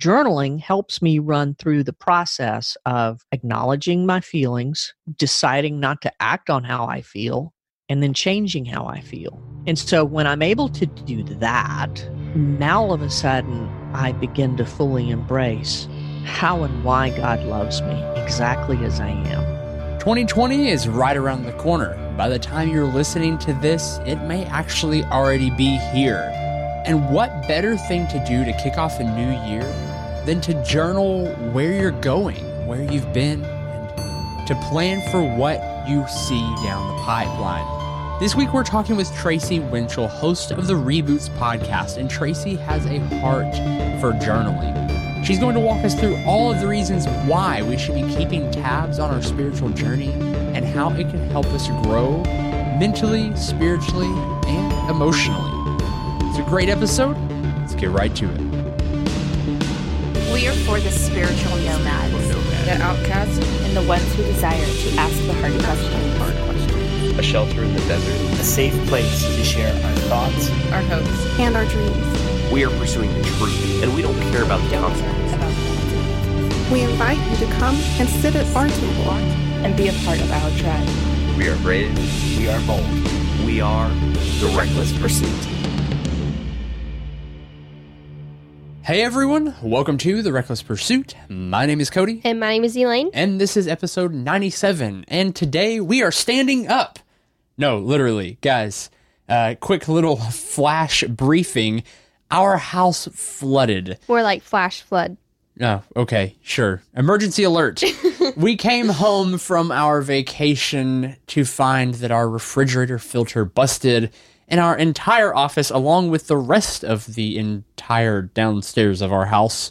Journaling helps me run through the process of acknowledging my feelings, deciding not to act on how I feel, and then changing how I feel. And so when I'm able to do that, now all of a sudden I begin to fully embrace how and why God loves me exactly as I am. 2020 is right around the corner. By the time you're listening to this, it may actually already be here. And what better thing to do to kick off a new year than to journal where you're going, where you've been, and to plan for what you see down the pipeline. This week, we're talking with Tracy Winchell, host of the Reboots podcast, and Tracy has a heart for journaling. She's going to walk us through all of the reasons why we should be keeping tabs on our spiritual journey and how it can help us grow mentally, spiritually, and emotionally. It's a great episode. Let's get right to it. We are for the spiritual nomads, the outcasts, and the ones who desire to ask the hard questions. Hard questions a shelter in the desert, a safe place to share our thoughts, our hopes, and our dreams. We are pursuing the truth, and we don't care about the consequences. We invite you to come and sit at our table and be a part of our tribe. We are brave. We are bold. We are the Reckless Pursuit. Hey everyone, welcome to The Reckless Pursuit. My name is Cody. And my name is Elaine. And this is episode 97. And today we are standing up. No, literally, guys. Uh, quick little flash briefing. Our house flooded. More like flash flood. Oh, okay, sure. Emergency alert. we came home from our vacation to find that our refrigerator filter busted and our entire office, along with the rest of the entire downstairs of our house,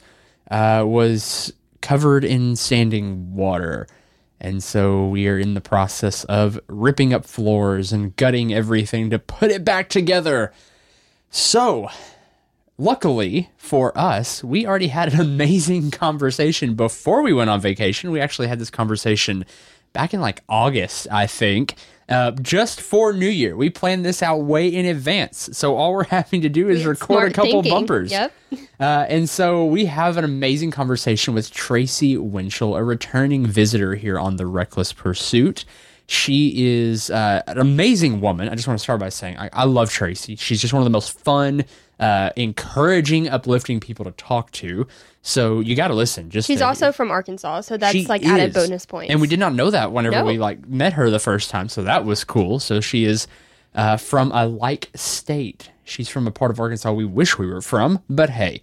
uh, was covered in standing water. And so we are in the process of ripping up floors and gutting everything to put it back together. So, luckily for us, we already had an amazing conversation before we went on vacation. We actually had this conversation back in like August, I think, uh, just for New Year. We planned this out way in advance. So all we're having to do is record a couple thinking. bumpers. Yep. Uh, and so we have an amazing conversation with Tracy Winchell, a returning visitor here on The Reckless Pursuit. She is uh, an amazing woman. I just want to start by saying I, I love Tracy. She's just one of the most fun, uh, encouraging, uplifting people to talk to. So you got to listen. Just She's to- also from Arkansas, so that's like added bonus points. And we did not know that whenever No. we like met her the first time, so that was cool. So she is uh, from a like state. She's from a part of Arkansas we wish we were from, but hey.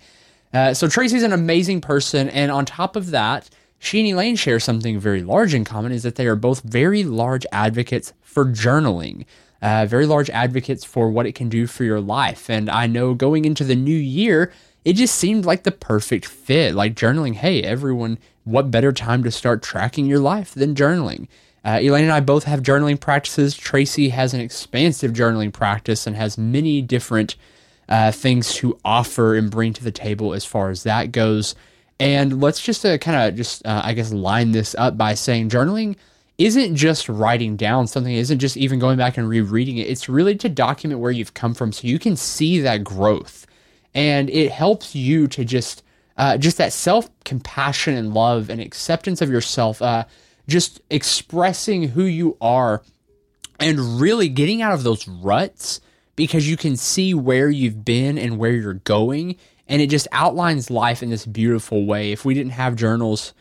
Uh, so Tracy's an amazing person, and on top of that, she and Elaine share something very large in common: is that they are both very large advocates for journaling. Uh, very large advocates for what it can do for your life. And I know going into the new year, it just seemed like the perfect fit. Like journaling, hey, everyone, what better time to start tracking your life than journaling? Uh, Elaine and I both have journaling practices. Tracy has an expansive journaling practice and has many different uh, things to offer and bring to the table as far as that goes. And let's just uh, kind of just, uh, I guess, line this up by saying journaling isn't just writing down something, isn't just even going back and rereading it. It's really to document where you've come from so you can see that growth. And it helps you to just, uh, just that self compassion and love and acceptance of yourself, uh, just expressing who you are and really getting out of those ruts because you can see where you've been and where you're going and it just outlines life in this beautiful way if we didn't have journals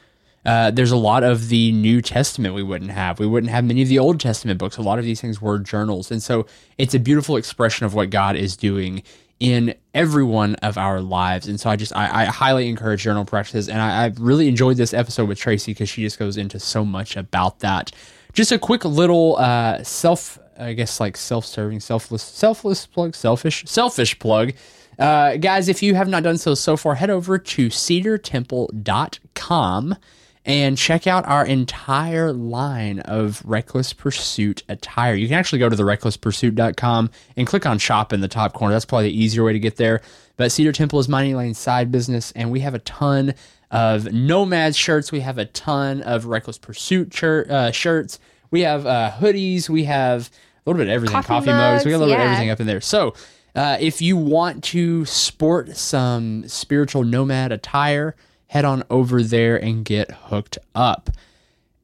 uh, there's a lot of the new testament we wouldn't have. We wouldn't have many of the old testament books. A lot of these things were journals. And so it's a beautiful expression of what god is doing in every one of our lives. And so i just i, I highly encourage journal practices. And I, I really enjoyed this episode with tracy because she just goes into so much about that. Just a quick little uh, self i guess like self-serving selfless selfless plug selfish selfish plug. Uh, guys if you have not done so so far head over to cedartemple.com and check out our entire line of reckless pursuit attire. You can actually go to the recklesspursuit.com and click on shop in the top corner. That's probably the easier way to get there. But cedar temple is mining lane's side business and we have a ton of nomad shirts. We have a ton of reckless pursuit uh, shirts. We have uh, hoodies. We have a little bit of everything. Coffee coffee, mugs. we got a little bit of everything up in there. So Uh, if you want to sport some spiritual nomad attire, head on over there and get hooked up.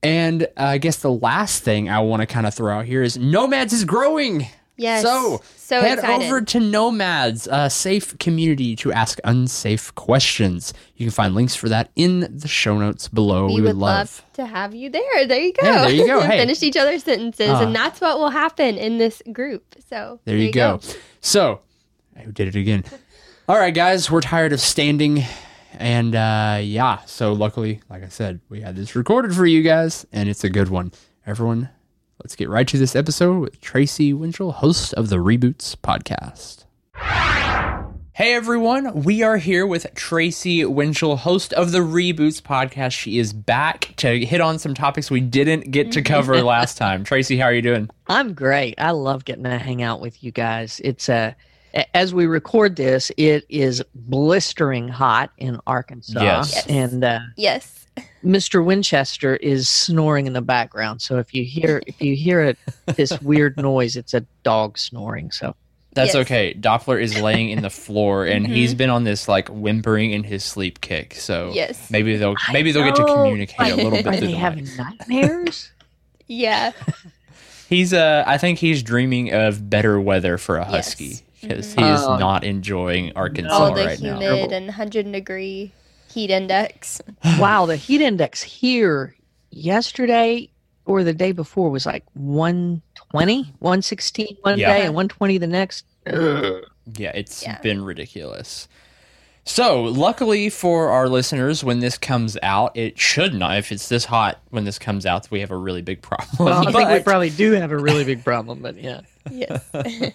And uh, I guess the last thing I want to kind of throw out here is Nomads is growing. Yes. So, So head excited. over to Nomads, a safe community to ask unsafe questions. You can find links for that in the show notes below. we, We, would love. love to have you there. There you go. There you go. Hey. Finish each other's sentences, Ah. and that's what will happen in this group. So There, you, go. So, I did it again. All right, guys, we're tired of standing. And uh, yeah, so luckily, like I said, we had this recorded for you guys, and it's a good one. Everyone, let's get right to this episode with Tracy Winchell, host of the Reboots podcast. Hey everyone, we are here with Tracy Winchell, host of the Reboots podcast. She is back to hit on some topics we didn't get to cover last time. Tracy, how are you doing? I'm great. I love getting to hang out with you guys. It's a as we record this, it is blistering hot in Arkansas, Yes. Yes. and uh, Yes. Mr. Winchester is snoring in the background. So if you hear if you hear it, this weird noise, it's a dog snoring. So That's Yes. okay. Doppler is laying in the floor, and he's been on this like whimpering in his sleep kick. So Yes. maybe they'll maybe they'll get to communicate a little bit are they the having mic. nightmares? Yeah. He's uh, I think he's dreaming of better weather for a Yes. Husky because he is Oh. not enjoying oh, Arkansas All the right now. humid and 100 degree heat index. wow, the heat index here yesterday or the day before was like 120, 116 one Yeah. day and 120 the next. Ugh. Yeah, it's Yeah. been ridiculous. So, luckily for our listeners, when this comes out, it should not. If it's this hot when this comes out, we have a really big problem. Well, I think we probably do have a really big problem, but yeah. Yes.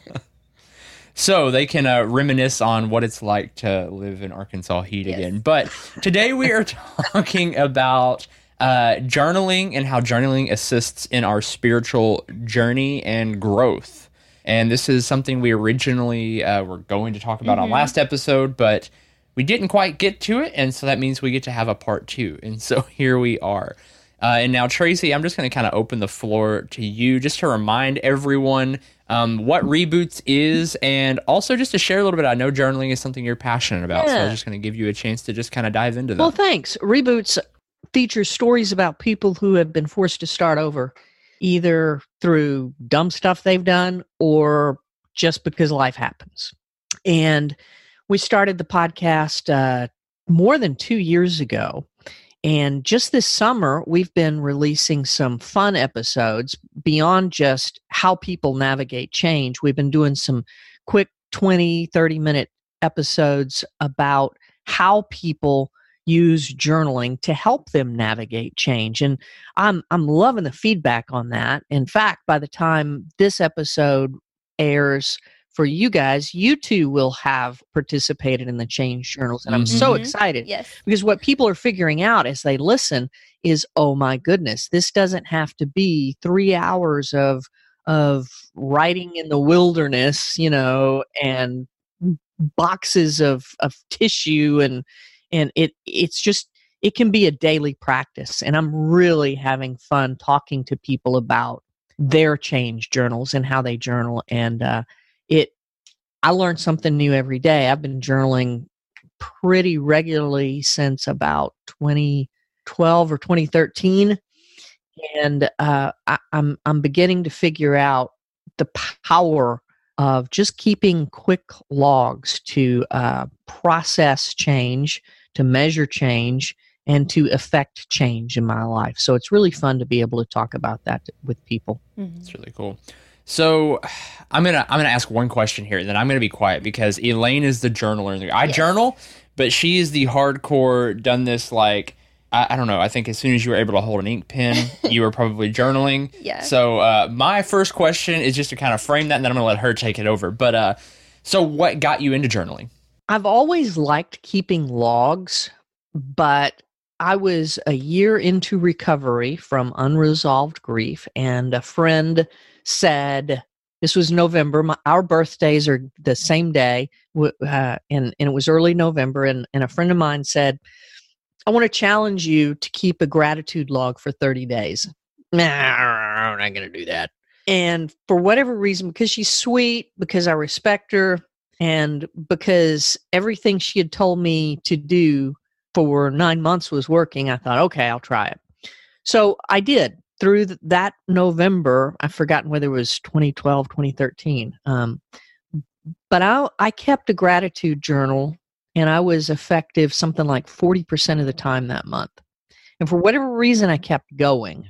so they can uh, reminisce on what it's like to live in Arkansas heat Yes. again. But today we are talking about uh, journaling and how journaling assists in our spiritual journey and growth. And this is something we originally uh, were going to talk about on last episode, but we didn't quite get to it. And so that means we get to have a part two. And so here we are. Uh, and now, Tracy, I'm just going to kind of open the floor to you just to remind everyone um, what Reboots is and also just to share a little bit. I know journaling is something you're passionate about. So I Yeah. was just going to give you a chance to just kind of dive into that. Well, thanks. Reboots features stories about people who have been forced to start over, either through dumb stuff they've done or just because life happens. And we started the podcast uh, more than two years ago. And just this summer, we've been releasing some fun episodes beyond just how people navigate change. We've been doing some quick 20, 30 minute episodes about how people use journaling to help them navigate change and i'm i'm loving the feedback on that in fact by the time this episode airs for you guys you too will have participated in the change journals and i'm so Mhm. excited yes. because what people are figuring out as they listen is oh my goodness this doesn't have to be 3 hours of of writing in the wilderness you know and boxes of of tissue and and it it's just it can be a daily practice and i'm really having fun talking to people about their change journals and how they journal and uh it i learn something new every day i've been journaling pretty regularly since about 2012 or 2013 and uh I, i'm i'm beginning to figure out the power of just keeping quick logs to uh, process change, to measure change, and to affect change in my life. So it's really fun to be able to talk about that with people. It's really cool. So I'm gonna I'm gonna ask one question here, and then I'm gonna be quiet because Elaine is the journaler. I Yes. journal, but she is the hardcore. Done this like I, I don't know. I think as soon as you were able to hold an ink pen, you were probably journaling. Yeah. So uh, my first question is just to kind of frame that, and then I'm gonna let her take it over. But uh, so what got you into journaling? I've always liked keeping logs, but I was a year into recovery from unresolved grief, and a friend said, "This was November. My, our birthdays are the same day, uh, and and it was early November." And and a friend of mine said, "I want to challenge you to keep a gratitude log for thirty days." Nah, I'm not going to do that. And for whatever reason, because she's sweet, because I respect her, And because everything she had told me to do for nine months was working, I thought, okay, I'll try it. So I did through th- that November. I've forgotten whether it was 2012, 2013. Um, but I, I kept a gratitude journal and I was effective something like 40% of the time that month. And for whatever reason, I kept going.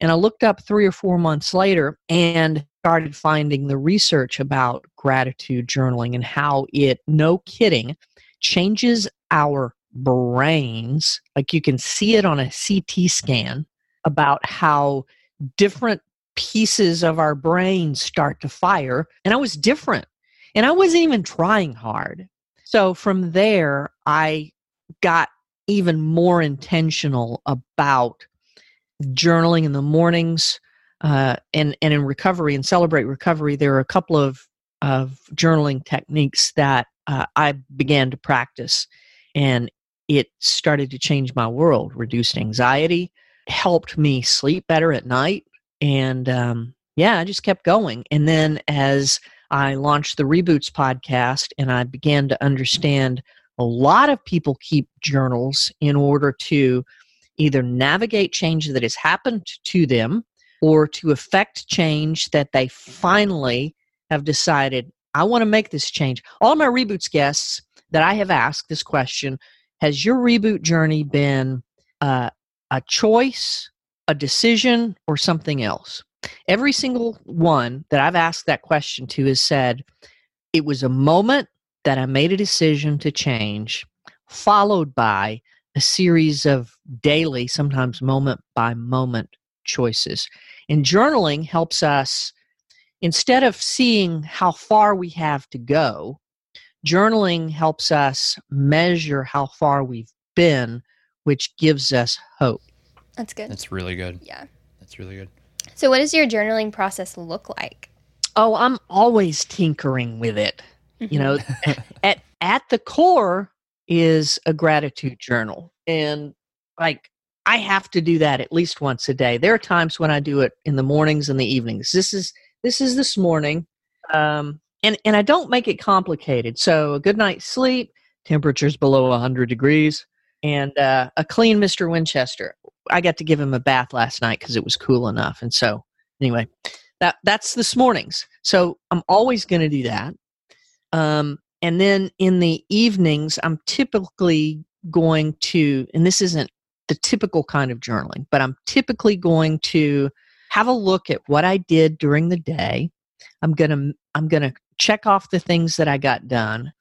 And I looked up three or four months later and started finding the research about gratitude journaling and how it, no kidding, changes our brains. Like you can see it on a CT scan about how different pieces of our brain start to fire. And I was different. And I wasn't even trying hard. So from there, I got even more intentional about journaling in the mornings uh, and, and in recovery and celebrate recovery. There are a couple of, of journaling techniques that uh, I began to practice, and it started to change my world, reduced anxiety, helped me sleep better at night. And um, yeah, I just kept going. And then as I launched the Reboots podcast and I began to understand a lot of people keep journals in order to either navigate change that has happened to them or to affect change that they finally have decided, I want to make this change. All my Reboots guests that I have asked this question Has your reboot journey been uh, a choice, a decision, or something else? Every single one that I've asked that question to has said, It was a moment that I made a decision to change, followed by a series of daily, sometimes moment by moment choices. And journaling helps us, instead of seeing how far we have to go, journaling helps us measure how far we've been, which gives us hope. That's good. That's really good. yeah. That's really good. So, what does your journaling process look like? Oh, I'm always tinkering with it. You know, at at the core is a gratitude journal. And like I have to do that at least once a day. There are times when I do it in the mornings and the evenings. This is this is this morning. Um and and I don't make it complicated. So a good night's sleep, temperatures below 100 degrees, and uh, a clean Mr. Winchester. I got to give him a bath last night because it was cool enough. And so anyway, that that's this mornings. So I'm always going to do that. Um, and then in the evenings, I'm typically going to, and this isn't the typical kind of journaling, but I'm typically going to have a look at what I did during the day. I'm to I'm to check off the things that I got done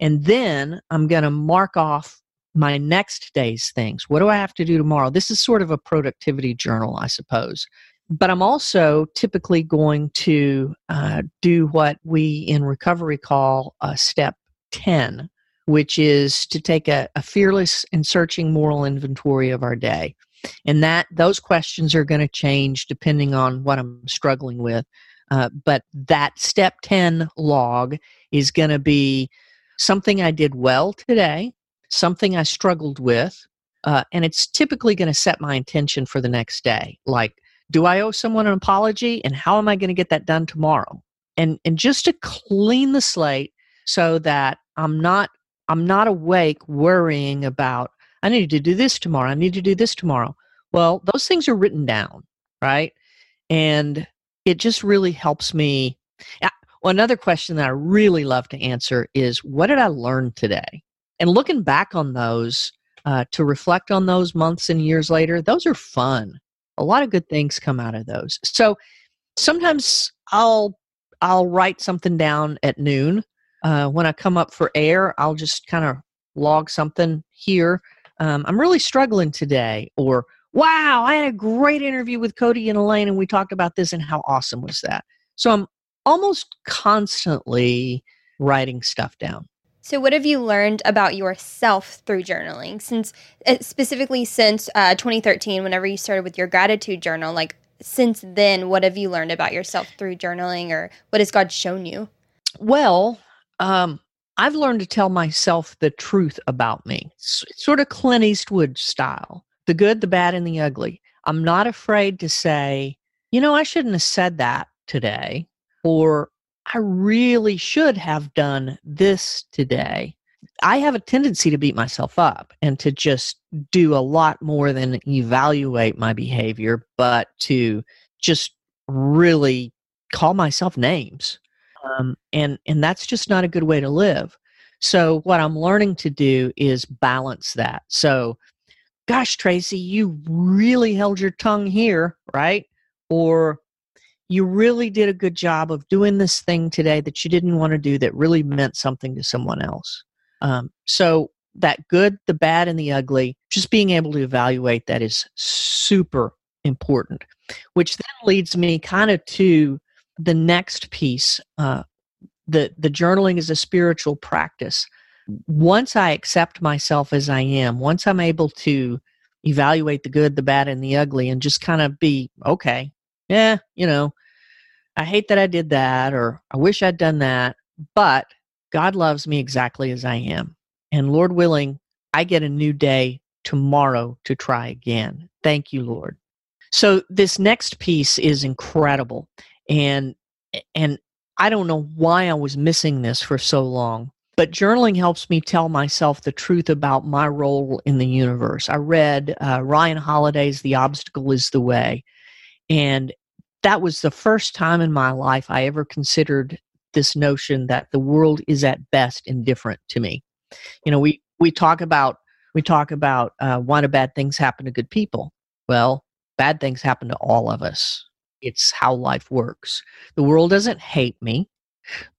and then I'm to mark off my next day's things. What do I have to do tomorrow? This is sort of a productivity journal, I suppose. But I'm also typically going to uh, do what we in recovery call a step 10, which is to take a, a fearless and searching moral inventory of our day. And that those questions are going to change depending on what I'm struggling with. Uh, but that step 10 log is going to be something I did well today, something I struggled with, uh, and it's typically going to set my intention for the next day. Like, do I owe someone an apology, and how am I going to get that done tomorrow? And and just to clean the slate so that I'm not I'm not awake worrying about I need to do this tomorrow. I need to do this tomorrow. Well, those things are written down, right? And it just really helps me. Another question that I really love to answer is what did I learn today? And looking back on those, uh, to reflect on those months and years later, those are fun. A lot of good things come out of those. So sometimes I'll I'll write something down at noon. Uh, when I come up for air, I'll just kind of log something here. Um, I'm really struggling today, or wow, I had a great interview with Cody and Elaine, and we talked about this, and how awesome was that? So I'm almost constantly writing stuff down. So, what have you learned about yourself through journaling? Since, uh, specifically since uh, 2013, whenever you started with your gratitude journal, like since then, what have you learned about yourself through journaling, or what has God shown you? Well, um, I've learned to tell myself the truth about me, S- sort of Clint Eastwood style the good, the bad, and the ugly. I'm not afraid to say, you know, I shouldn't have said that today, or I really should have done this today. I have a tendency to beat myself up and to just do a lot more than evaluate my behavior, but to just really call myself names. Um, and and that's just not a good way to live. So what I'm learning to do is balance that. So, gosh, Tracy, you really held your tongue here, right? Or you really did a good job of doing this thing today that you didn't want to do that really meant something to someone else. Um, so that good, the bad, and the ugly, just being able to evaluate that is super important. Which then leads me kind of to the next piece. Uh, the the journaling is a spiritual practice. Once I accept myself as I am, once I'm able to evaluate the good, the bad, and the ugly, and just kind of be okay. Yeah, you know, I hate that I did that, or I wish I'd done that, but God loves me exactly as I am. And Lord willing, I get a new day tomorrow to try again. Thank you, Lord. So this next piece is incredible. And and I don't know why I was missing this for so long. But journaling helps me tell myself the truth about my role in the universe. I read uh, Ryan Holiday's The Obstacle is the Way. And that was the first time in my life I ever considered this notion that the world is at best indifferent to me. You know, we we talk about we talk about uh, why do bad things happen to good people? Well, bad things happen to all of us. It's how life works. The world doesn't hate me.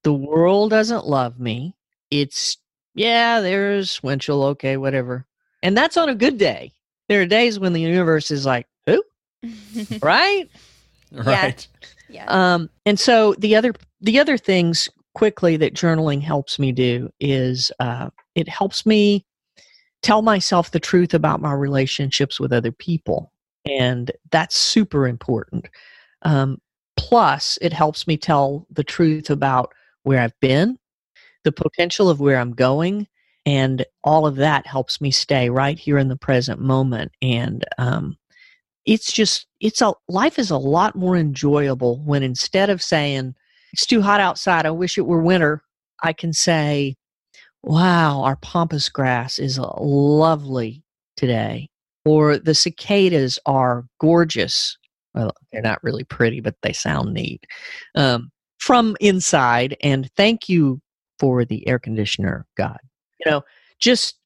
The world doesn't love me. It's yeah, there's Winchell, okay, whatever. And that's on a good day. There are days when the universe is like, who? right? Right. Yeah. Um, and so the other the other things quickly that journaling helps me do is uh, it helps me tell myself the truth about my relationships with other people, and that's super important. Um, plus, it helps me tell the truth about where I've been, the potential of where I'm going, and all of that helps me stay right here in the present moment and um, it's just it's a life is a lot more enjoyable when instead of saying it's too hot outside i wish it were winter i can say wow our pampas grass is lovely today or the cicadas are gorgeous. Well they're not really pretty but they sound neat um, from inside and thank you for the air conditioner god. You know just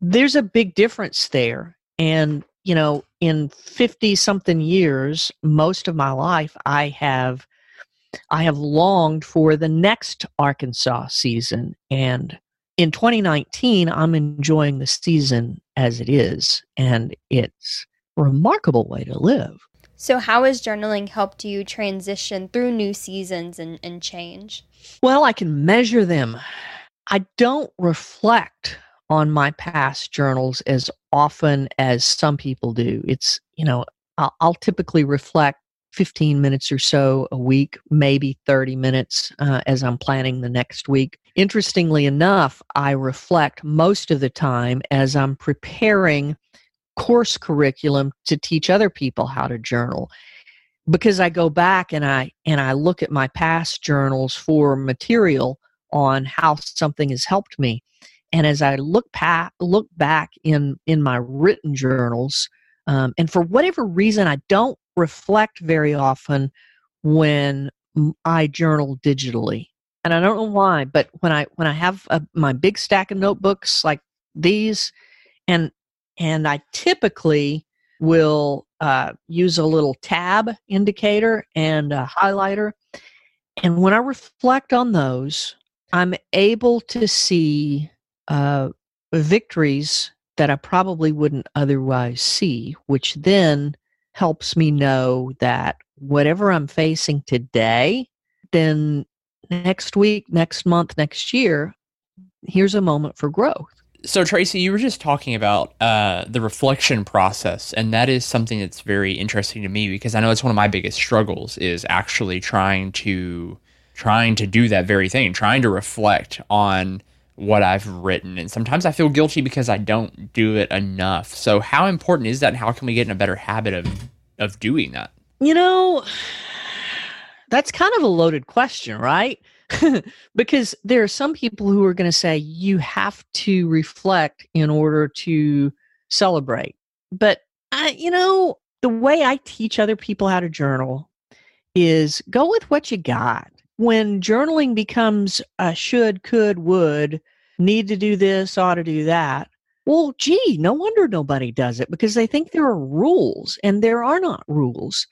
there's a big difference there and you know, in 50 something years, most of my life, I have. I have longed for the next Arkansas season. And in 2019, I'm enjoying the season as it is. And it's a remarkable way to live. So, how has journaling helped you transition through new seasons and, and change? Well, I can measure them. I don't reflect on my past journals as often as some people do. It's, you know, I'll, I'll typically reflect 15 minutes or so a week, maybe 30 minutes uh, as I'm planning the next week. Interestingly enough, I reflect most of the time as I'm preparing course curriculum to teach other people how to journal because I go back and I and I look at my past journals for material on how something has helped me and as I look pa- look back in in my written journals, um, and for whatever reason, I don't reflect very often when I journal digitally, and I don't know why. But when I when I have a, my big stack of notebooks like these, and and I typically will uh, use a little tab indicator and a highlighter, and when I reflect on those, I'm able to see uh, victories that I probably wouldn't otherwise see, which then helps me know that whatever I'm facing today, then next week, next month, next year, here's a moment for growth. So, Tracy, you were just talking about uh, the reflection process, and that is something that's very interesting to me because I know it's one of my biggest struggles is actually trying to trying to do that very thing, trying to reflect on what I've written. And sometimes I feel guilty because I don't do it enough. So how important is that and how can we get in a better habit of of doing that? You know, that's kind of a loaded question, right? because there are some people who are going to say you have to reflect in order to celebrate. But I, you know, the way I teach other people how to journal is go with what you got. When journaling becomes a should, could, would, need to do this, ought to do that. Well, gee, no wonder nobody does it because they think there are rules and there are not rules.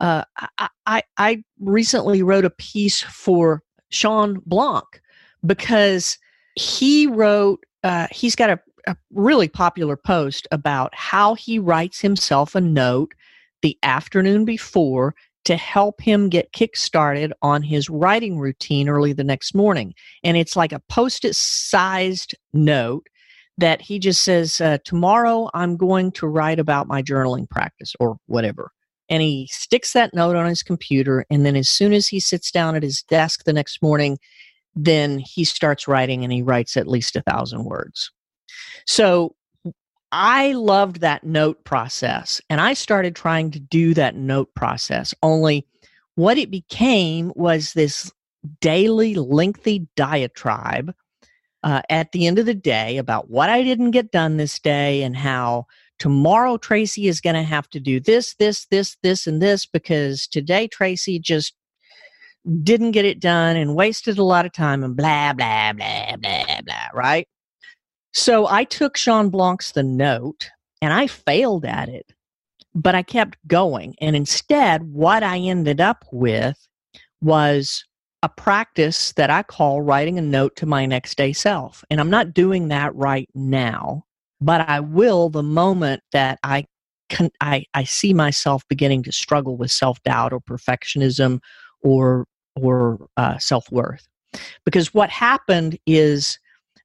Uh, I, I, I recently wrote a piece for Shawn Blanc because he wrote, uh, he's got a, a really popular post about how he writes himself a note the afternoon before to help him get kick-started on his writing routine early the next morning. And it's like a post-it sized note that he just says, uh, Tomorrow I'm going to write about my journaling practice or whatever. And he sticks that note on his computer. And then as soon as he sits down at his desk the next morning, then he starts writing and he writes at least a thousand words. So I loved that note process and I started trying to do that note process. Only what it became was this daily lengthy diatribe uh, at the end of the day about what I didn't get done this day and how tomorrow Tracy is going to have to do this, this, this, this, and this because today Tracy just didn't get it done and wasted a lot of time and blah, blah, blah, blah, blah, right? So I took Shawn Blanc's The Note and I failed at it, but I kept going. And instead, what I ended up with was a practice that I call writing a note to my next day self. And I'm not doing that right now, but I will the moment that I can, I, I see myself beginning to struggle with self doubt or perfectionism or or uh, self worth. Because what happened is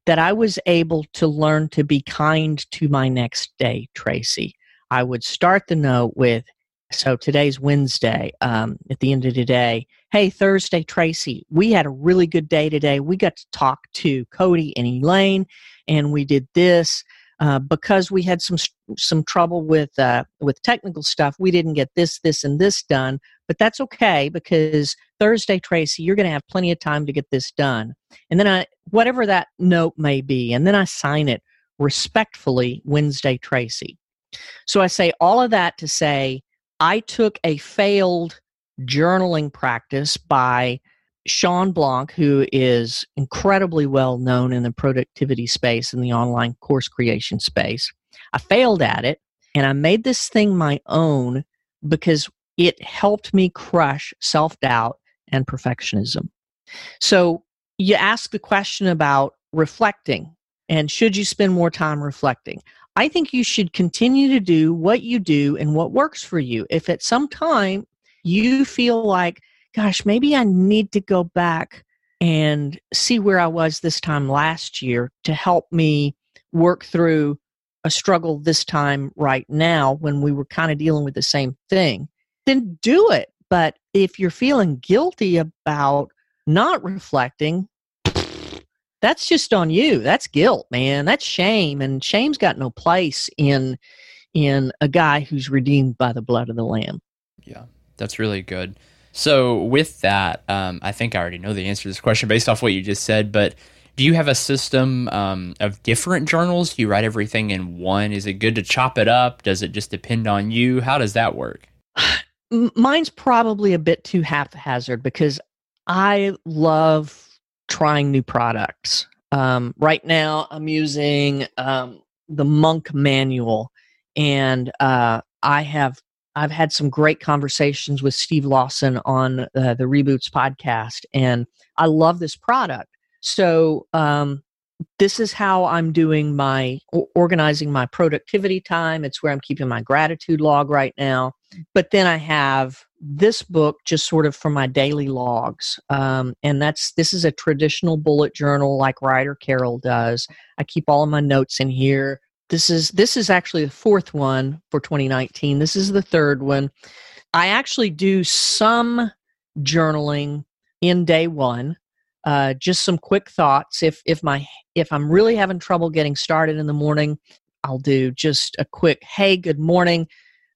that I was able to learn to be kind to my next day, Tracy. I would start the note with, so today's Wednesday. Um, at the end of the day, hey, Thursday, Tracy, we had a really good day today. We got to talk to Cody and Elaine, and we did this. Uh, because we had some some trouble with uh, with technical stuff, we didn't get this, this, and this done. But that's okay because Thursday, Tracy, you're going to have plenty of time to get this done. And then I, whatever that note may be, and then I sign it respectfully, Wednesday, Tracy. So I say all of that to say I took a failed journaling practice by Shawn Blanc, who is incredibly well known in the productivity space and the online course creation space. I failed at it and I made this thing my own because it helped me crush self doubt and perfectionism. So you ask the question about reflecting and should you spend more time reflecting? I think you should continue to do what you do and what works for you. If at some time you feel like, gosh, maybe I need to go back and see where I was this time last year to help me work through a struggle this time right now when we were kind of dealing with the same thing, then do it. But if you're feeling guilty about not reflecting, that's just on you. That's guilt, man. That's shame, and shame's got no place in in a guy who's redeemed by the blood of the lamb. Yeah, that's really good. So with that, um, I think I already know the answer to this question based off what you just said. But do you have a system um, of different journals? Do you write everything in one? Is it good to chop it up? Does it just depend on you? How does that work? Mine's probably a bit too haphazard because I love trying new products. Um, right now, I'm using um, the Monk Manual, and uh, I have I've had some great conversations with Steve Lawson on uh, the Reboots podcast, and I love this product. So um, this is how I'm doing my organizing my productivity time. It's where I'm keeping my gratitude log right now. But then I have this book just sort of for my daily logs, um, and that's this is a traditional bullet journal like Ryder Carroll does. I keep all of my notes in here. This is this is actually the fourth one for 2019. This is the third one. I actually do some journaling in day one uh, just some quick thoughts. If if my if I'm really having trouble getting started in the morning, I'll do just a quick "Hey, good morning."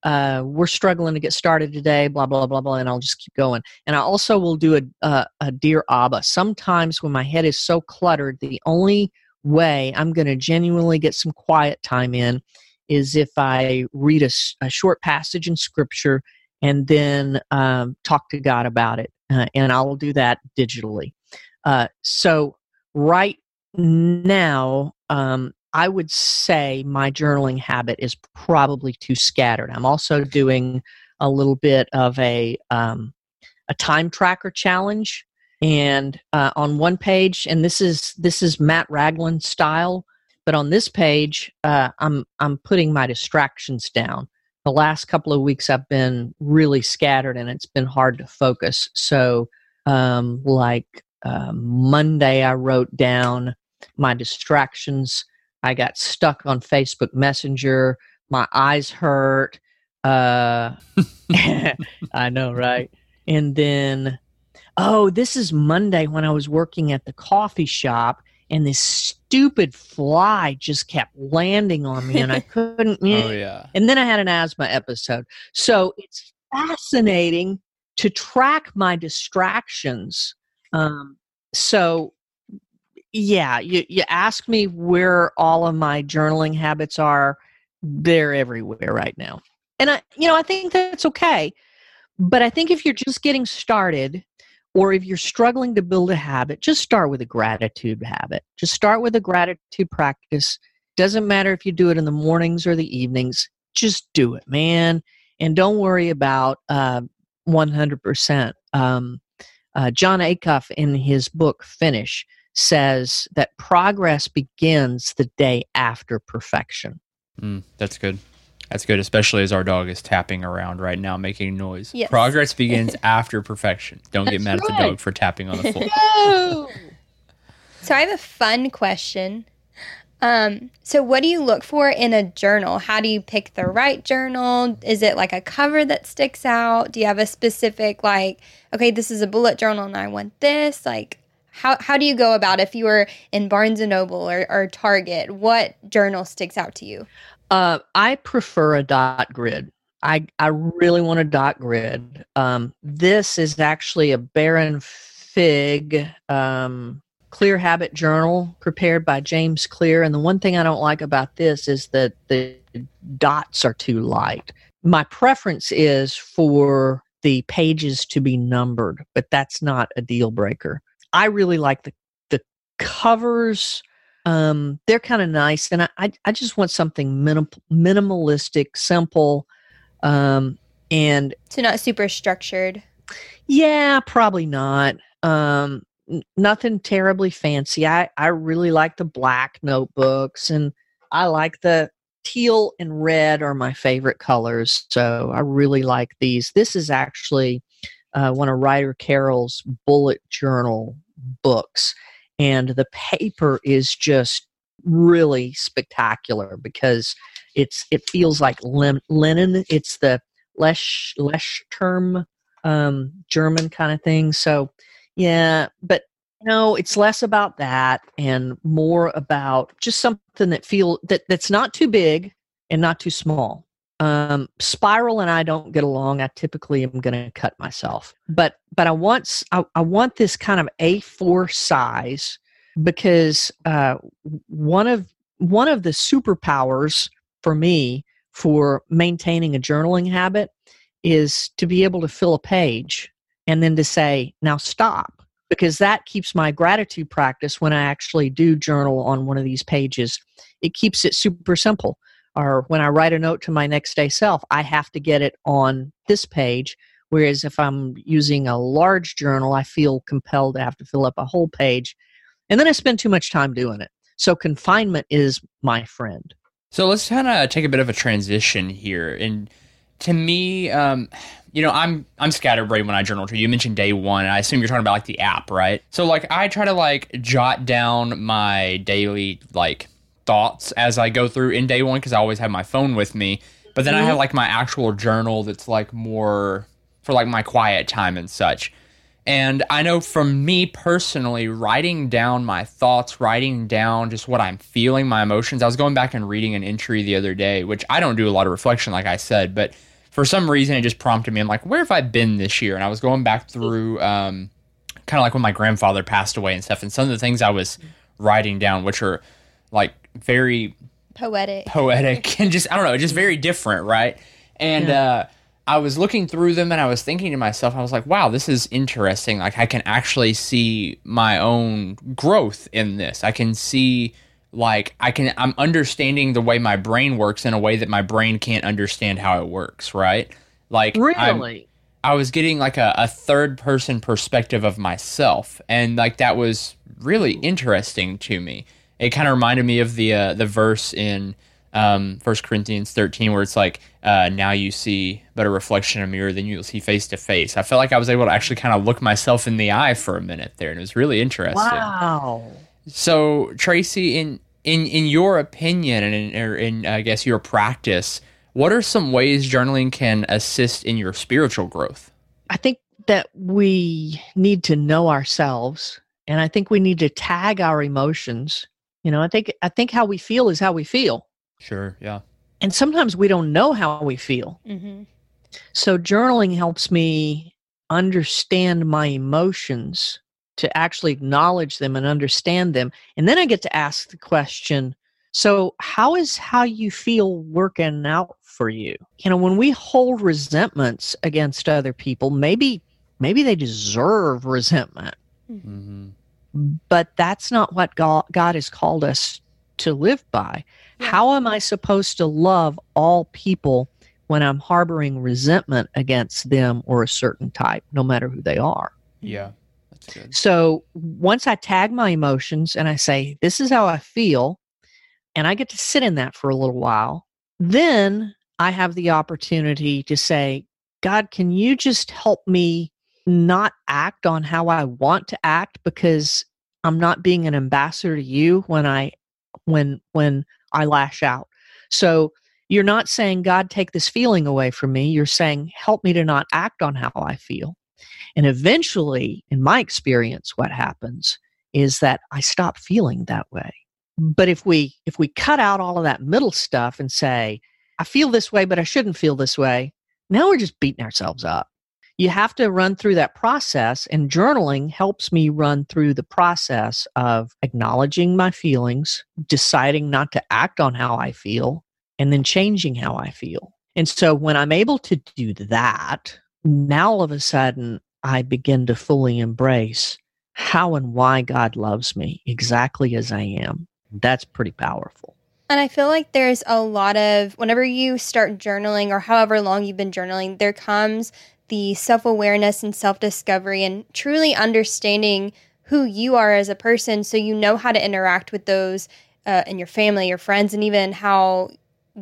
uh, we're struggling to get started today, blah, blah, blah, blah, and I'll just keep going. And I also will do a, a, Dear Abba. Sometimes when my head is so cluttered, the only way I'm going to genuinely get some quiet time in is if I read a, a short passage in scripture and then um, talk to God about it. Uh, and I will do that digitally. Uh, so, right now, um, I would say my journaling habit is probably too scattered. I'm also doing a little bit of a um, a time tracker challenge, and uh, on one page, and this is this is Matt Ragland style, but on this page, uh, I'm I'm putting my distractions down. The last couple of weeks, I've been really scattered, and it's been hard to focus. So, um, like uh, Monday, I wrote down my distractions I got stuck on Facebook Messenger. My eyes hurt. Uh, I know, right? And then, oh, this is Monday when I was working at the coffee shop, and this stupid fly just kept landing on me, and I couldn't. oh yeah. And then I had an asthma episode. So it's fascinating to track my distractions. Um, so yeah, you, you ask me where all of my journaling habits are, they're everywhere right now. And I, you know, I think that's okay. But I think if you're just getting started, or if you're struggling to build a habit, just start with a gratitude habit. Just start with a gratitude practice. Doesn't matter if you do it in the mornings or the evenings, just do it, man. And don't worry about uh, 100%. Um, uh, Jon Acuff, in his book Finish, says that progress begins the day after perfection. Mm, that's good. That's good, especially as our dog is tapping around right now, making noise. Yes. Progress begins after perfection. Don't get That's mad at the dog for tapping on the floor. So I have a fun question. Um, so what do you look for in a journal? How do you pick the right journal? Is it like a cover that sticks out? Do you have a specific like, okay, this is a bullet journal and I want this? Like how how do you go about if you were in Barnes and Noble or, or Target? What journal sticks out to you? Uh, I prefer a dot grid. I, I really want a dot grid. Um, this is actually a Baron Fig um, Clear Habit Journal prepared by James Clear. And the one thing I don't like about this is that the dots are too light. My preference is for the pages to be numbered, but that's not a deal breaker. I really like the the covers. Um, they're kind of nice, and I, I I just want something minim- minimalistic, simple, um, and So not super structured. yeah, probably not. Um, nothing terribly fancy. I I really like the black notebooks, and I like the teal and red are my favorite colors. So I really like these. This is actually uh, one of Ryder Carroll's bullet journal books, and the paper is just really spectacular because it's it feels like lin- linen. It's the Lesch Lesch term um, German kind of thing. So yeah, but no, it's less about that and more about just something that feel that that's not too big and not too small. Um, Spiral and I don't get along. I typically am going to cut myself, but but I want I, I want this kind of A4 size because uh, one of one of the superpowers for me for maintaining a journaling habit is to be able to fill a page and then to say now stop because that keeps my gratitude practice when I actually do journal on one of these pages. It keeps it super simple. Or when I write a note to my next day self, I have to get it on this page. Whereas if I'm using a large journal, I feel compelled to have to fill up a whole page. And then I spend too much time doing it. So confinement is my friend. So let's kind of take a bit of a transition here. And to me, um, you know, I'm I'm scatterbrained when I journal too. You mentioned day one, and I assume you're talking about like the app, right? So like I try to like jot down my daily like thoughts as I go through in day one because I always have my phone with me. But then I mm-hmm. have like my actual journal that's like more for like my quiet time and such. And I know from me personally, writing down my thoughts, writing down just what I'm feeling, my emotions. I was going back and reading an entry the other day, which I don't do a lot of reflection, like I said, but for some reason it just prompted me. I'm like, where have I been this year? And I was going back through, um, kind of like when my grandfather passed away and stuff, and some of the things I was writing down, which are like very Poetic. poetic and just I don't know, just very different, right? And uh I was looking through them and I was thinking to myself, I was like, wow, this is interesting. Like I can actually see my own growth in this. I can see like I can I'm understanding the way my brain works in a way that my brain can't understand how it works, right? Like I'm- Really? I was getting like a, a third person perspective of myself, and like that was really interesting to me. It kind of reminded me of the uh, the verse in um, 1 Corinthians thirteen where it's like, uh, "Now you see but a reflection in a mirror, then you'll see face to face." I felt like I was able to actually kind of look myself in the eye for a minute there, and it was really interesting. Wow. So Tracy, in in in your opinion, and in, or in I guess your practice, what are some ways journaling can assist in your spiritual growth? I think that we need to know ourselves and I think we need to tag our emotions. You know, I think I think how we feel is how we feel. Sure. Yeah. And sometimes we don't know how we feel. hmm So journaling helps me understand my emotions to actually acknowledge them and understand them. And then I get to ask the question, so how is how you feel working out for you? You know, when we hold resentments against other people, maybe maybe they deserve resentment, Mm-hmm. but that's not what God, God has called us to live by. Yeah. How am I supposed to love all people when I'm harboring resentment against them or a certain type, no matter who they are? Yeah. So once I tag my emotions and I say, this is how I feel, and I get to sit in that for a little while, then I have the opportunity to say, God, can you just help me not act on how I want to act because I'm not being an ambassador to you when I when when I lash out. So you're not saying God take this feeling away from me, you're saying help me to not act on how I feel. And eventually, in my experience, what happens is that I stop feeling that way. Mm. But if we if we cut out all of that middle stuff and say, I feel this way, but I shouldn't feel this way, now we're just beating ourselves up. You have to run through that process, and journaling helps me run through the process of acknowledging my feelings, deciding not to act on how I feel, and then changing how I feel. And so when I'm able to do that, now all of a sudden I begin to fully embrace how and why God loves me exactly as I am. That's pretty powerful. And I feel like there's a lot of, whenever you start journaling or however long you've been journaling, there comes the self awareness and self discovery and truly understanding who you are as a person so you know how to interact with those uh, in your family, your friends, and even how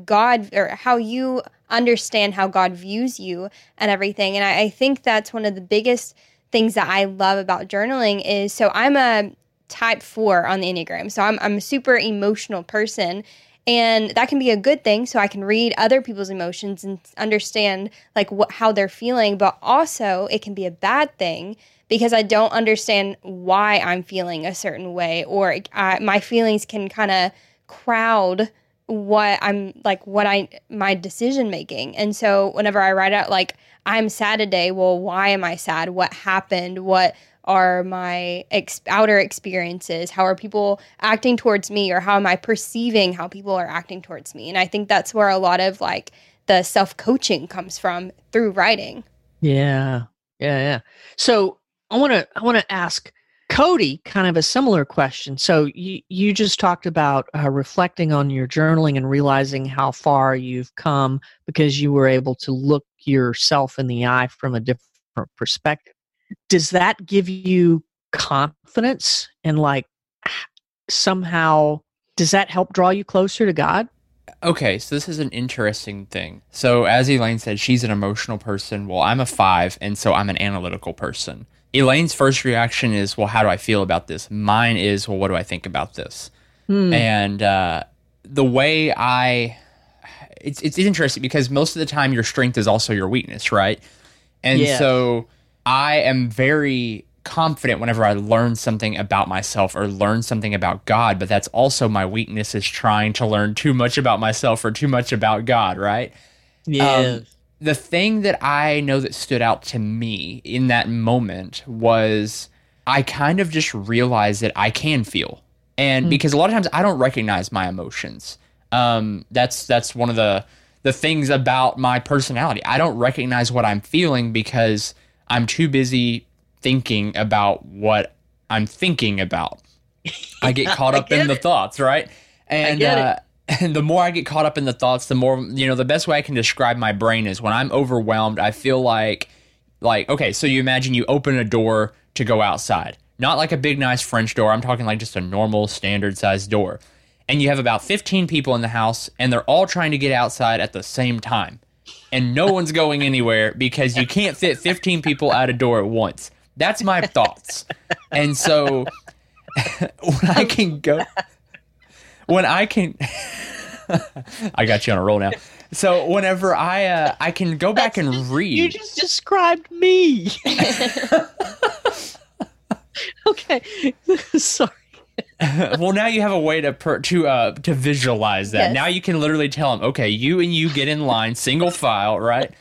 God or how you understand how God views you and everything. And I, I think that's one of the biggest things that I love about journaling is so I'm a type four on the Enneagram. So I'm, I'm a super emotional person. And that can be a good thing. So I can read other people's emotions and understand like what, how they're feeling. But also it can be a bad thing because I don't understand why I'm feeling a certain way or I, my feelings can kind of crowd what I'm like what I my decision making. And so whenever I write out like I'm sad today, well why am I sad? What happened? What are my ex- outer experiences? How are people acting towards me or how am I perceiving how people are acting towards me? And I think that's where a lot of like the self-coaching comes from through writing. Yeah. Yeah, yeah. So I want to I want to ask Cody kind of a similar question. So you you just talked about uh, reflecting on your journaling and realizing how far you've come because you were able to look yourself in the eye from a different perspective. Does that give you confidence and like somehow does that help draw you closer to God? Okay, so this is an interesting thing. So, as Elaine said, she's an emotional person. Well, I'm a five, and so I'm an analytical person. Elaine's first reaction is, Well, how do I feel about this? Mine is, Well, what do I think about this? Hmm. And uh, the way I. It's, it's interesting because most of the time your strength is also your weakness, right? And Yes. so I am very confident whenever I learn something about myself or learn something about God, but that's also my weakness is trying to learn too much about myself or too much about God, right? Yeah. Um, the thing that I know that stood out to me in that moment was I kind of just realized that I can feel. And because a lot of times I don't recognize my emotions. Um, that's that's one of the the things about my personality. I don't recognize what I'm feeling because I'm too busy thinking about what I'm thinking about. I get caught up in get the thoughts, right? And get it. uh, and the more I get caught up in the thoughts, the more you know. The best way I can describe my brain is when I'm overwhelmed. I feel like, like okay, so you imagine you open a door to go outside, not like a big nice French door. I'm talking like just a normal standard sized door, and you have about 15 people in the house, and they're all trying to get outside at the same time, and no one's going anywhere because you can't fit 15 people out a door at once. That's my thoughts, and so when I can go when I can I got you on a roll now. So whenever I uh, I can go back and read You just described me. okay. Sorry. well now you have a way to per, to uh to visualize that. Yes. Now you can literally tell them, "Okay, you and you get in line single file, right?"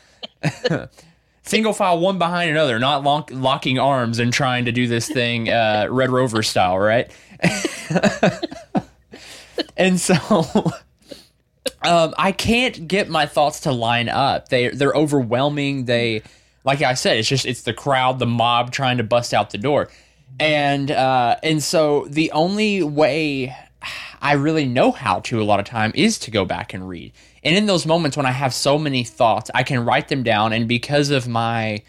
single file one behind another, not lock, locking arms and trying to do this thing uh Red Rover style, right? And so um, I can't get my thoughts to line up. They they're overwhelming. They like I said, it's just it's the crowd, the mob trying to bust out the door, and uh, and so the only way I really know how to a lot of time is to go back and read. And in those moments when I have so many thoughts, I can write them down, and because of my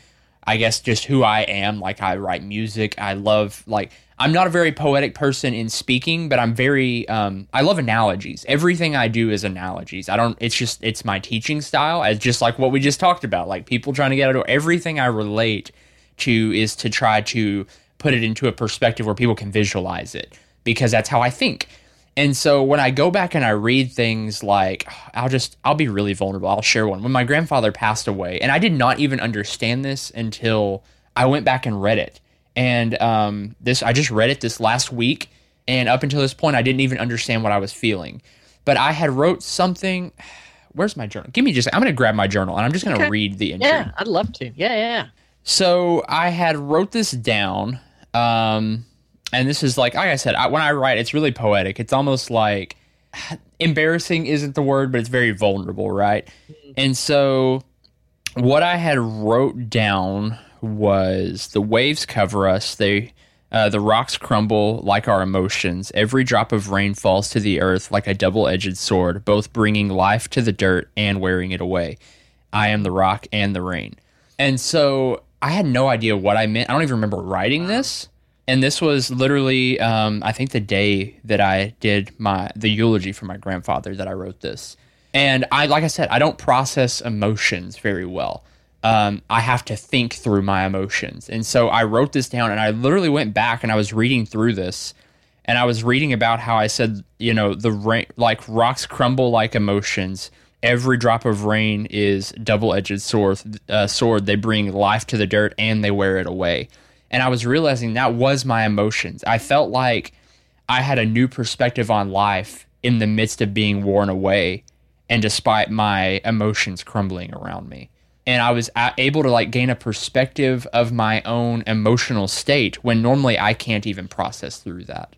I guess just who I am. Like I write music. I love like I'm not a very poetic person in speaking, but I'm very um I love analogies. Everything I do is analogies. I don't it's just it's my teaching style as just like what we just talked about. Like people trying to get out of everything I relate to is to try to put it into a perspective where people can visualize it because that's how I think. And so when I go back and I read things like I'll just I'll be really vulnerable. I'll share one. When my grandfather passed away, and I did not even understand this until I went back and read it. And um, this I just read it this last week, and up until this point, I didn't even understand what I was feeling. But I had wrote something. Where's my journal? Give me just. I'm going to grab my journal and I'm just going to Okay. read the entry. Yeah, I'd love to. Yeah, yeah. So I had wrote this down, um, and this is like, like I said, I, when I write, it's really poetic. It's almost like embarrassing isn't the word, but it's very vulnerable, right? And so what I had wrote down was the waves cover us. They uh, the rocks crumble like our emotions. Every drop of rain falls to the earth like a double edged sword, both bringing life to the dirt and wearing it away. I am the rock and the rain. And so I had no idea what I meant. I don't even remember writing this. And this was literally, um, I think, the day that I did my the eulogy for my grandfather that I wrote this. And I, like I said, I don't process emotions very well. Um, I have to think through my emotions, and so I wrote this down. And I literally went back and I was reading through this, and I was reading about how I said, you know, the rain, like rocks crumble like emotions. Every drop of rain is double-edged sword. Uh, sword. They bring life to the dirt and they wear it away. And I was realizing that was my emotions. I felt like I had a new perspective on life in the midst of being worn away, and despite my emotions crumbling around me. And I was uh, able to like gain a perspective of my own emotional state when normally I can't even process through that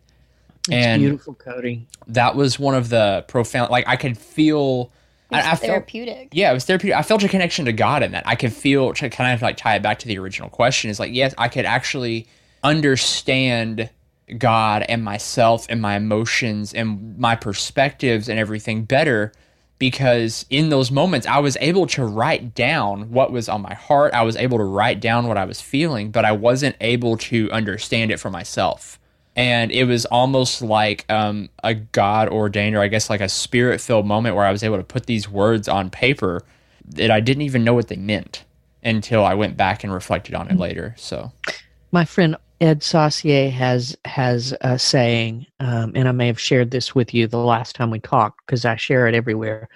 It's And- beautiful, Cody. that was one of the profound like i could feel I, I It's felt therapeutic. yeah it was therapeutic i felt a connection to god in that i could feel to kind of like tie it back to the original question is like yes i could actually understand god and myself and my emotions and my perspectives and everything better because in those moments I was able to write down what was on my heart. I was able to write down what I was feeling, but I wasn't able to understand it for myself. And it was almost like um, a God ordained, or I guess like a spirit filled moment where I was able to put these words on paper that I didn't even know what they meant until I went back and reflected on it later. So, My friend Ed Saucier has has a saying, um, and I may have shared this with you the last time we talked because I share it everywhere.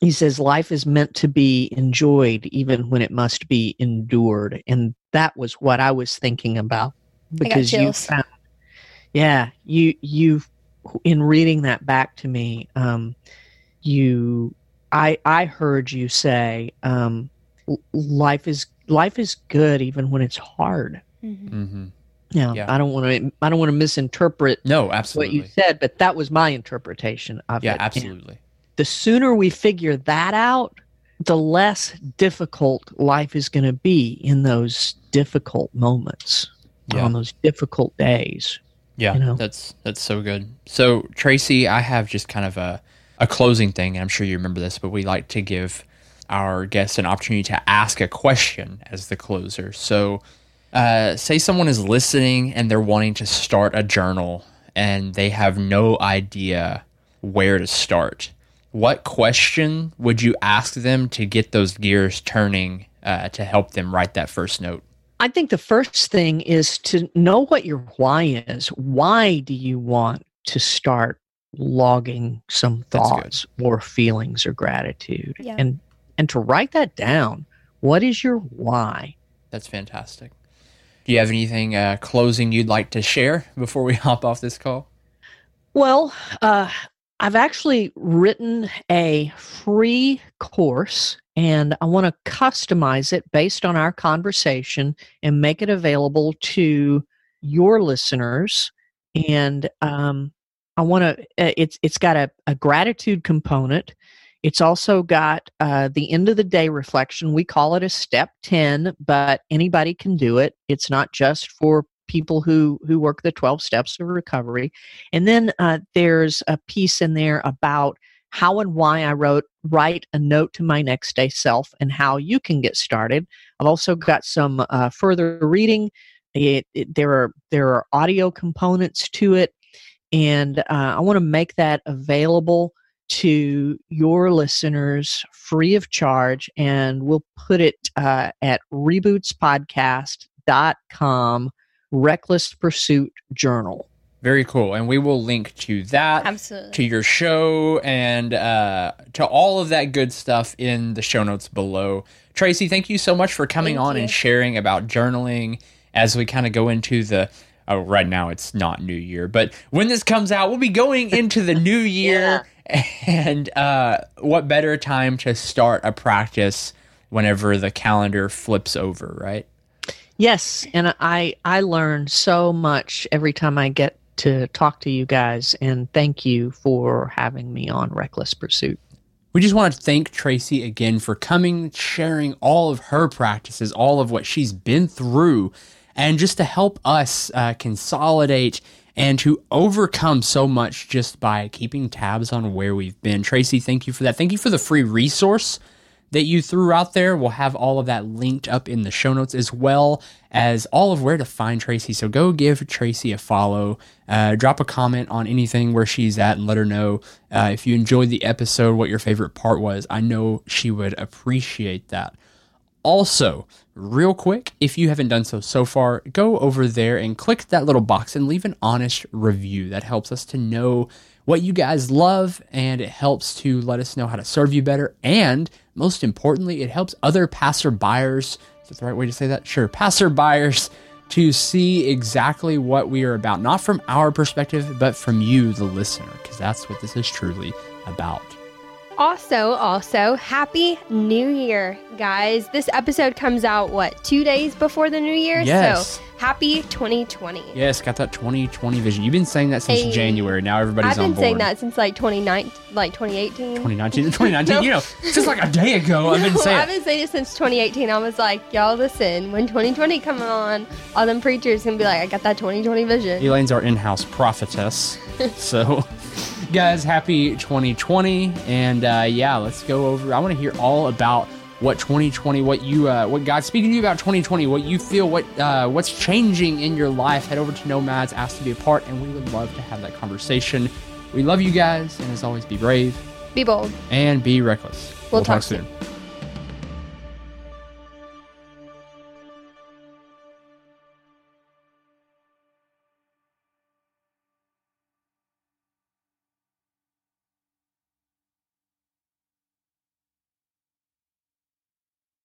he says life is meant to be enjoyed even when it must be endured and that was what i was thinking about got because you found yeah you you in reading that back to me um you i i heard you say um life is life is good even when it's hard Mm-hmm. yeah, Yeah. i don't want to i don't want to misinterpret No, absolutely. what you said but that was my interpretation of yeah, it And absolutely. the sooner we figure that out, the less difficult life is going to be in those difficult moments, Yeah. on those difficult days. Yeah, you know? that's that's so good. So Tracy, I have just kind of a a closing thing. and I'm sure you remember this, but we like to give our guests an opportunity to ask a question as the closer. So, uh, say someone is listening and they're wanting to start a journal and they have no idea where to start. What question would you ask them to get those gears turning uh, to help them write that first note? I think the first thing is to know what your why is. Why do you want to start logging some thoughts or feelings or gratitude? Yeah. And and to write that down. What is your why? That's fantastic. Do you have anything uh, closing you'd like to share before we hop off this call? Well, uh, I've actually written a free course and I want to customize it based on our conversation and make it available to your listeners. And um, I want to, it's, it's got a, a gratitude component. It's also got uh, the end of the day reflection. We call it a step 10, but anybody can do it. It's not just for people who, who work the 12 steps of recovery. And then uh, there's a piece in there about how and why I wrote write a note to my next day self and how you can get started. I've also got some uh, further reading. It, it, there are there are audio components to it, and uh, I want to make that available to your listeners free of charge. And we'll put it uh, at rebootspodcast.com. Reckless Pursuit Journal. Very cool. And we will link to that, Absolutely. to your show, and uh, to all of that good stuff in the show notes below. Tracy, thank you so much for coming Thank on you. and sharing about journaling as we kind of go into the. Oh, right now it's not New Year, but when this comes out, we'll be going into the new year. And uh, what better time to start a practice whenever the calendar flips over, right? Yes, and I I learn so much every time I get to talk to you guys, and thank you for having me on Reckless Pursuit. We just want to thank Tracy again for coming, sharing all of her practices, all of what she's been through, and just to help us uh, consolidate and to overcome so much just by keeping tabs on where we've been. Tracy, thank you for that. Thank you for the free resource that you threw out there. We'll have all of that linked up in the show notes as well as all of where to find Tracy. So go give Tracy a follow, uh, drop a comment on anything where she's at, and let her know uh, if you enjoyed the episode, what your favorite part was. I know she would appreciate that. Also, real quick, if you haven't done so so far, go over there and click that little box and leave an honest review. That helps us to know what you guys love and it helps to let us know how to serve you better. And most importantly, it helps other passer buyers. Is that the right way to say that? Sure, passer buyers to see exactly what we are about, not from our perspective, but from you, the listener, because that's what this is truly about. Also, also, happy new year, guys. This episode comes out, what, two days before the new year? Yes. So, happy 2020. Yes, got that 2020 vision. You've been saying that since Hey, January. Now everybody's I've been saying that since like 2019, like 2018. 2019, 2019. You know, just like a day ago, I've been No, saying. I've been saying it since 2018. I was like, y'all listen, when 2020 come on, all them preachers gonna be like, I got that 2020 vision. Elaine's our in-house prophetess. so, guys, happy 2020, and uh, yeah, let's go over. I want to hear all about what 2020, what you, uh, what God's speaking to you about 2020, what you feel, what uh, what's changing in your life. Head over to Nomads, ask to be a part, and we would love to have that conversation. We love you guys, and as always, be brave Be bold. and be reckless. We'll talk soon. soon.